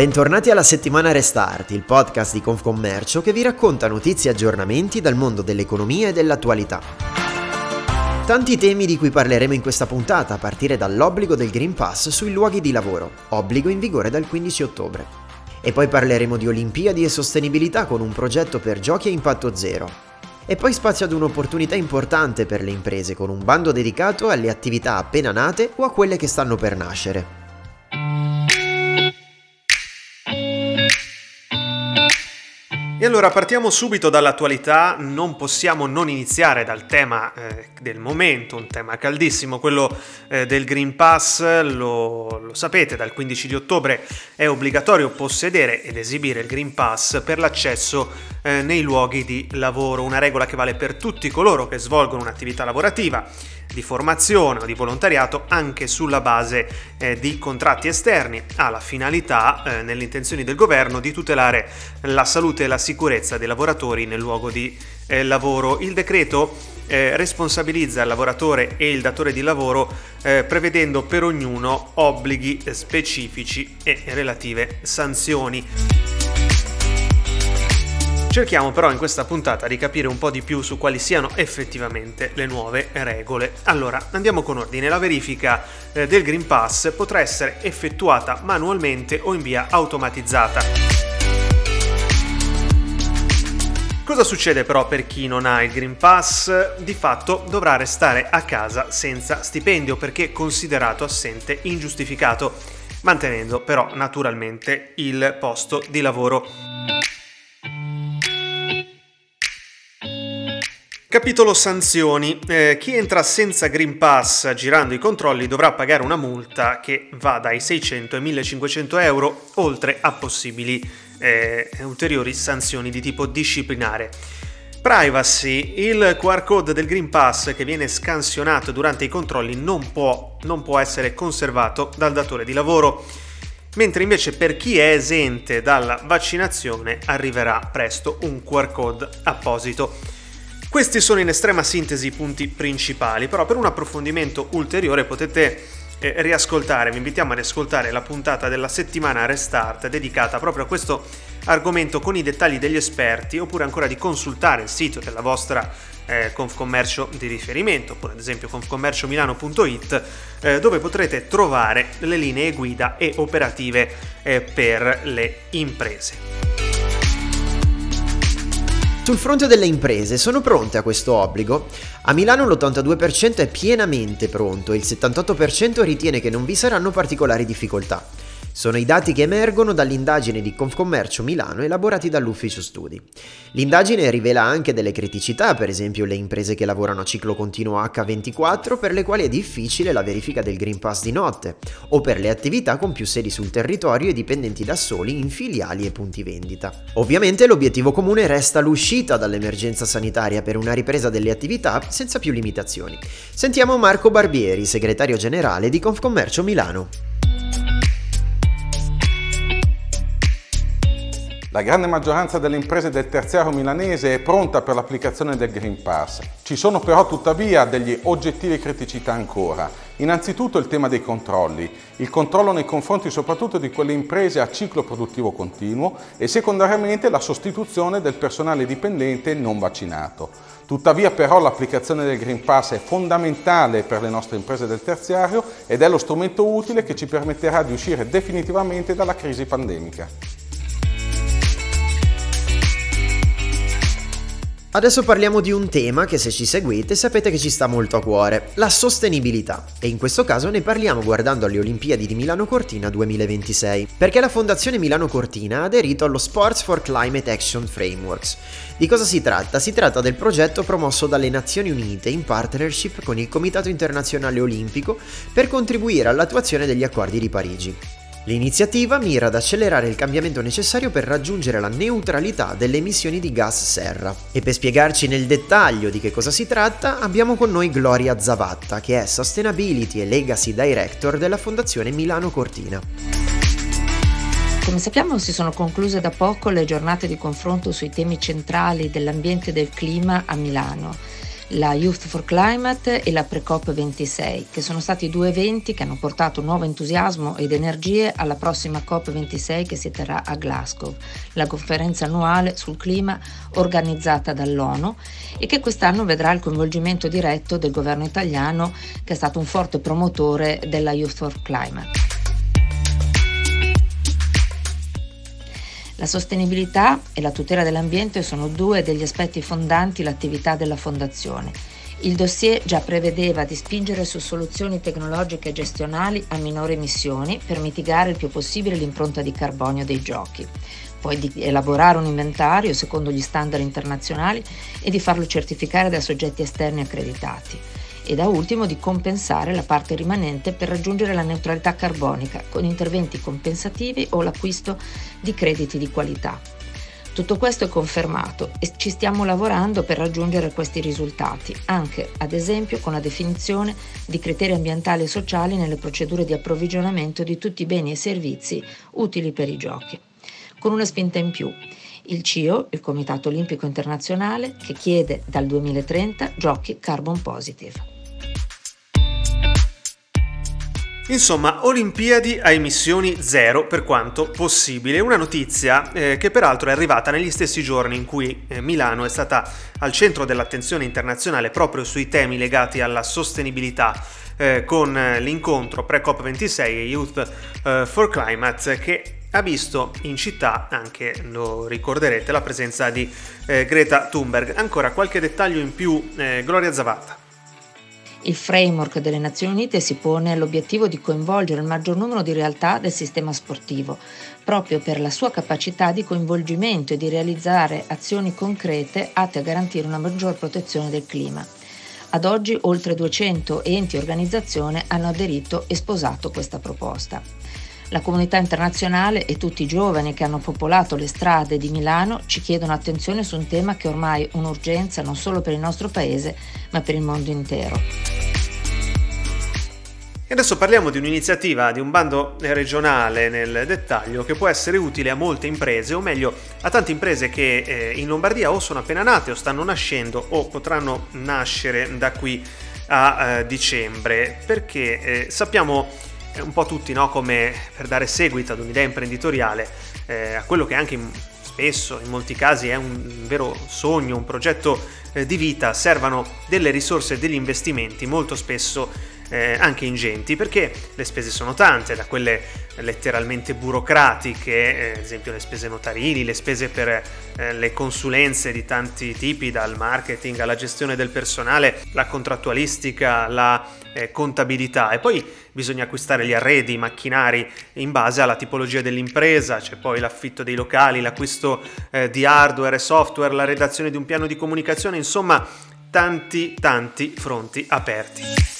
Bentornati alla settimana Restart, il podcast di Confcommercio che vi racconta notizie e aggiornamenti dal mondo dell'economia e dell'attualità. Tanti temi di cui parleremo in questa puntata, a partire dall'obbligo del Green Pass sui luoghi di lavoro, obbligo in vigore dal 15 ottobre. E poi parleremo di Olimpiadi e sostenibilità con un progetto per giochi a impatto zero. E poi spazio ad un'opportunità importante per le imprese con un bando dedicato alle attività appena nate o a quelle che stanno per nascere. E allora partiamo subito dall'attualità, non possiamo non iniziare dal tema eh, del momento, un tema caldissimo, quello eh, del Green Pass, lo, lo, sapete, dal 15 di ottobre è obbligatorio possedere ed esibire il Green Pass per l'accesso eh, nei luoghi di lavoro, una regola che vale per tutti coloro che svolgono un'attività lavorativa di formazione o di volontariato anche sulla base eh, di contratti esterni, ha la finalità, eh, nelle intenzioni del governo, di tutelare la salute e la sicurezza dei lavoratori nel luogo di eh, lavoro. Il decreto eh, responsabilizza il lavoratore e il datore di lavoro eh, prevedendo per ognuno obblighi specifici e relative sanzioni. Cerchiamo però in questa puntata di capire un po' di più su quali siano effettivamente le nuove regole. Allora, andiamo con ordine. La verifica eh, del Green Pass potrà essere effettuata manualmente o in via automatizzata. Cosa succede però per chi non ha il Green Pass? Di fatto dovrà restare a casa senza stipendio perché considerato assente ingiustificato, mantenendo però naturalmente il posto di lavoro. Capitolo sanzioni. Eh, chi entra senza Green Pass girando i controlli dovrà pagare una multa che va dai 600 ai 1500 euro, oltre a possibili eh, ulteriori sanzioni di tipo disciplinare. Privacy. Il QR code del Green Pass che viene scansionato durante i controlli non può, non può essere conservato dal datore di lavoro mentre invece per chi è esente dalla vaccinazione arriverà presto un QR code apposito. Questi sono in estrema sintesi i punti principali, però per un approfondimento ulteriore potete eh, riascoltare, vi invitiamo a riascoltare la puntata della settimana Restart dedicata proprio a questo argomento con i dettagli degli esperti oppure ancora di consultare il sito della vostra eh, Confcommercio di riferimento, oppure ad esempio confcommerciomilano.it eh, dove potrete trovare le linee guida e operative eh, per le imprese. Sul fronte delle imprese, sono pronte a questo obbligo? A Milano l'82% è pienamente pronto e il 78% ritiene che non vi saranno particolari difficoltà. Sono i dati che emergono dall'indagine di Confcommercio Milano elaborati dall'Ufficio Studi. L'indagine rivela anche delle criticità, per esempio le imprese che lavorano a ciclo continuo H24 per le quali è difficile la verifica del Green Pass di notte, o per le attività con più sedi sul territorio e dipendenti da soli in filiali e punti vendita. Ovviamente l'obiettivo comune resta l'uscita dall'emergenza sanitaria per una ripresa delle attività senza più limitazioni. Sentiamo Marco Barbieri, segretario generale di Confcommercio Milano. La grande maggioranza delle imprese del terziario milanese è pronta per l'applicazione del Green Pass. Ci sono però tuttavia degli oggettivi criticità ancora. Innanzitutto il tema dei controlli, il controllo nei confronti soprattutto di quelle imprese a ciclo produttivo continuo e secondariamente la sostituzione del personale dipendente non vaccinato. Tuttavia però l'applicazione del Green Pass è fondamentale per le nostre imprese del terziario ed è lo strumento utile che ci permetterà di uscire definitivamente dalla crisi pandemica. Adesso parliamo di un tema che se ci seguite sapete che ci sta molto a cuore, la sostenibilità. E in questo caso ne parliamo guardando alle Olimpiadi di Milano Cortina 2026, perché la Fondazione Milano Cortina ha aderito allo Sports for Climate Action Frameworks. Di cosa si tratta? Si tratta del progetto promosso dalle Nazioni Unite in partnership con il Comitato Internazionale Olimpico per contribuire all'attuazione degli accordi di Parigi. L'iniziativa mira ad accelerare il cambiamento necessario per raggiungere la neutralità delle emissioni di gas serra. E per spiegarci nel dettaglio di che cosa si tratta, abbiamo con noi Gloria Zavatta, che è Sustainability e Legacy Director della Fondazione Milano Cortina. Come sappiamo si sono concluse da poco le giornate di confronto sui temi centrali dell'ambiente e del clima a Milano la Youth for Climate e la Precop 26, che sono stati due eventi che hanno portato nuovo entusiasmo ed energie alla prossima COP 26 che si terrà a Glasgow, la conferenza annuale sul clima organizzata dall'ONU e che quest'anno vedrà il coinvolgimento diretto del governo italiano che è stato un forte promotore della Youth for Climate. La sostenibilità e la tutela dell'ambiente sono due degli aspetti fondanti l'attività della Fondazione. Il dossier già prevedeva di spingere su soluzioni tecnologiche gestionali a minori emissioni per mitigare il più possibile l'impronta di carbonio dei giochi, poi di elaborare un inventario secondo gli standard internazionali e di farlo certificare da soggetti esterni accreditati e da ultimo di compensare la parte rimanente per raggiungere la neutralità carbonica con interventi compensativi o l'acquisto di crediti di qualità. Tutto questo è confermato e ci stiamo lavorando per raggiungere questi risultati, anche ad esempio con la definizione di criteri ambientali e sociali nelle procedure di approvvigionamento di tutti i beni e servizi utili per i giochi. Con una spinta in più, il CIO, il Comitato Olimpico Internazionale, che chiede dal 2030 giochi carbon positive. Insomma, Olimpiadi a emissioni zero per quanto possibile. Una notizia eh, che peraltro è arrivata negli stessi giorni in cui eh, Milano è stata al centro dell'attenzione internazionale proprio sui temi legati alla sostenibilità. Eh, con l'incontro pre-COP26 e Youth eh, for Climate che ha visto in città anche, lo ricorderete, la presenza di eh, Greta Thunberg. Ancora qualche dettaglio in più, eh, Gloria Zavatta. Il framework delle Nazioni Unite si pone l'obiettivo di coinvolgere il maggior numero di realtà del sistema sportivo, proprio per la sua capacità di coinvolgimento e di realizzare azioni concrete atte a garantire una maggior protezione del clima. Ad oggi oltre 200 enti e organizzazioni hanno aderito e sposato questa proposta. La comunità internazionale e tutti i giovani che hanno popolato le strade di Milano ci chiedono attenzione su un tema che ormai è un'urgenza non solo per il nostro paese, ma per il mondo intero. E adesso parliamo di un'iniziativa, di un bando regionale nel dettaglio che può essere utile a molte imprese, o meglio a tante imprese che eh, in Lombardia o sono appena nate o stanno nascendo o potranno nascere da qui a eh, dicembre, perché eh, sappiamo un po' tutti, no? come per dare seguito ad un'idea imprenditoriale, eh, a quello che anche in, spesso, in molti casi, è un vero sogno, un progetto eh, di vita, servano delle risorse e degli investimenti molto spesso eh, anche ingenti, perché le spese sono tante, da quelle letteralmente burocratiche, eh, ad esempio le spese notarili, le spese per eh, le consulenze di tanti tipi, dal marketing alla gestione del personale, la contrattualistica, la eh, contabilità e poi bisogna acquistare gli arredi, i macchinari in base alla tipologia dell'impresa, c'è poi l'affitto dei locali, l'acquisto eh, di hardware e software, la redazione di un piano di comunicazione, insomma tanti tanti fronti aperti.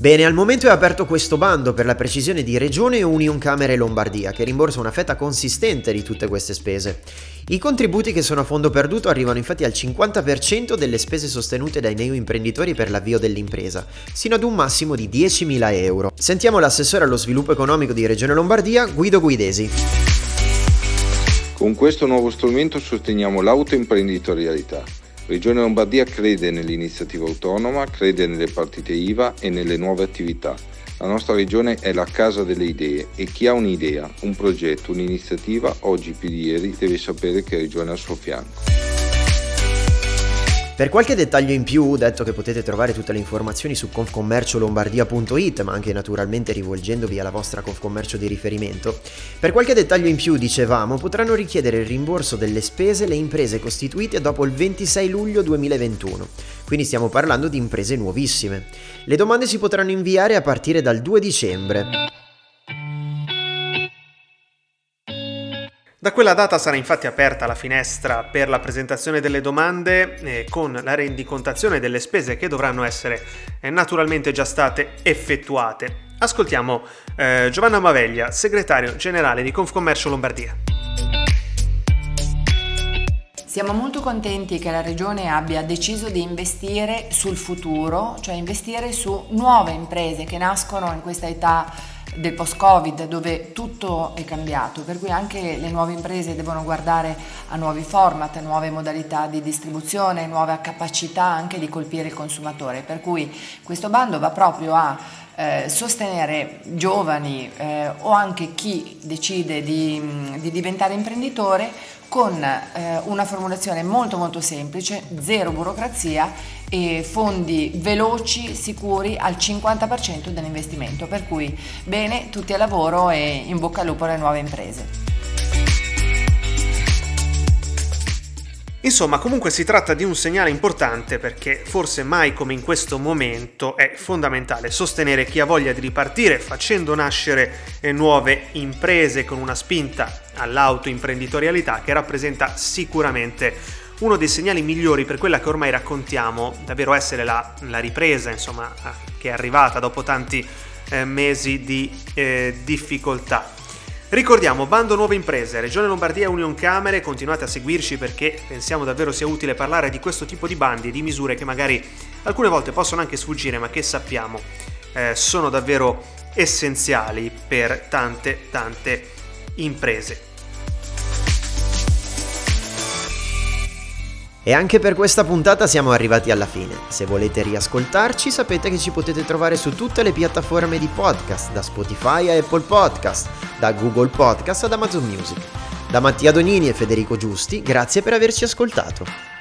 Bene, al momento è aperto questo bando per la precisione di Regione Union Camere Lombardia, che rimborsa una fetta consistente di tutte queste spese. I contributi che sono a fondo perduto arrivano infatti al 50% delle spese sostenute dai neoimprenditori per l'avvio dell'impresa, sino ad un massimo di 10.000 euro. Sentiamo l'assessore allo sviluppo economico di Regione Lombardia, Guido Guidesi. Con questo nuovo strumento sosteniamo l'autoimprenditorialità Regione Lombardia crede nell'iniziativa autonoma, crede nelle partite IVA e nelle nuove attività. La nostra regione è la casa delle idee e chi ha un'idea, un progetto, un'iniziativa, oggi più di ieri deve sapere che Regione è al suo fianco. Per qualche dettaglio in più, detto che potete trovare tutte le informazioni su confcommerciolombardia.it, ma anche naturalmente rivolgendovi alla vostra Confcommercio di riferimento, per qualche dettaglio in più, dicevamo, potranno richiedere il rimborso delle spese le imprese costituite dopo il 26 luglio 2021. Quindi stiamo parlando di imprese nuovissime. Le domande si potranno inviare a partire dal 2 dicembre. Da quella data sarà infatti aperta la finestra per la presentazione delle domande eh, con la rendicontazione delle spese che dovranno essere eh, naturalmente già state effettuate. Ascoltiamo eh, Giovanna Maveglia, segretario generale di Confcommercio Lombardia. Siamo molto contenti che la Regione abbia deciso di investire sul futuro, cioè investire su nuove imprese che nascono in questa età del post-Covid dove tutto è cambiato, per cui anche le nuove imprese devono guardare a nuovi format, a nuove modalità di distribuzione, nuove capacità anche di colpire il consumatore, per cui questo bando va proprio a eh, sostenere giovani eh, o anche chi decide di, di diventare imprenditore con eh, una formulazione molto molto semplice, zero burocrazia e fondi veloci, sicuri al 50% dell'investimento, per cui bene, tutti a lavoro e in bocca al lupo alle nuove imprese. Insomma, comunque si tratta di un segnale importante perché forse mai come in questo momento è fondamentale sostenere chi ha voglia di ripartire facendo nascere eh, nuove imprese con una spinta all'autoimprenditorialità che rappresenta sicuramente uno dei segnali migliori per quella che ormai raccontiamo, davvero essere la, la ripresa, insomma, che è arrivata dopo tanti eh, mesi di eh, difficoltà. Ricordiamo, bando nuove imprese, Regione Lombardia e Union Camere, continuate a seguirci perché pensiamo davvero sia utile parlare di questo tipo di bandi e di misure che magari alcune volte possono anche sfuggire ma che sappiamo eh, sono davvero essenziali per tante tante imprese. E anche per questa puntata siamo arrivati alla fine. Se volete riascoltarci sapete che ci potete trovare su tutte le piattaforme di podcast, da Spotify a Apple Podcast, da Google Podcast ad Amazon Music. Da Mattia Donini e Federico Giusti, grazie per averci ascoltato.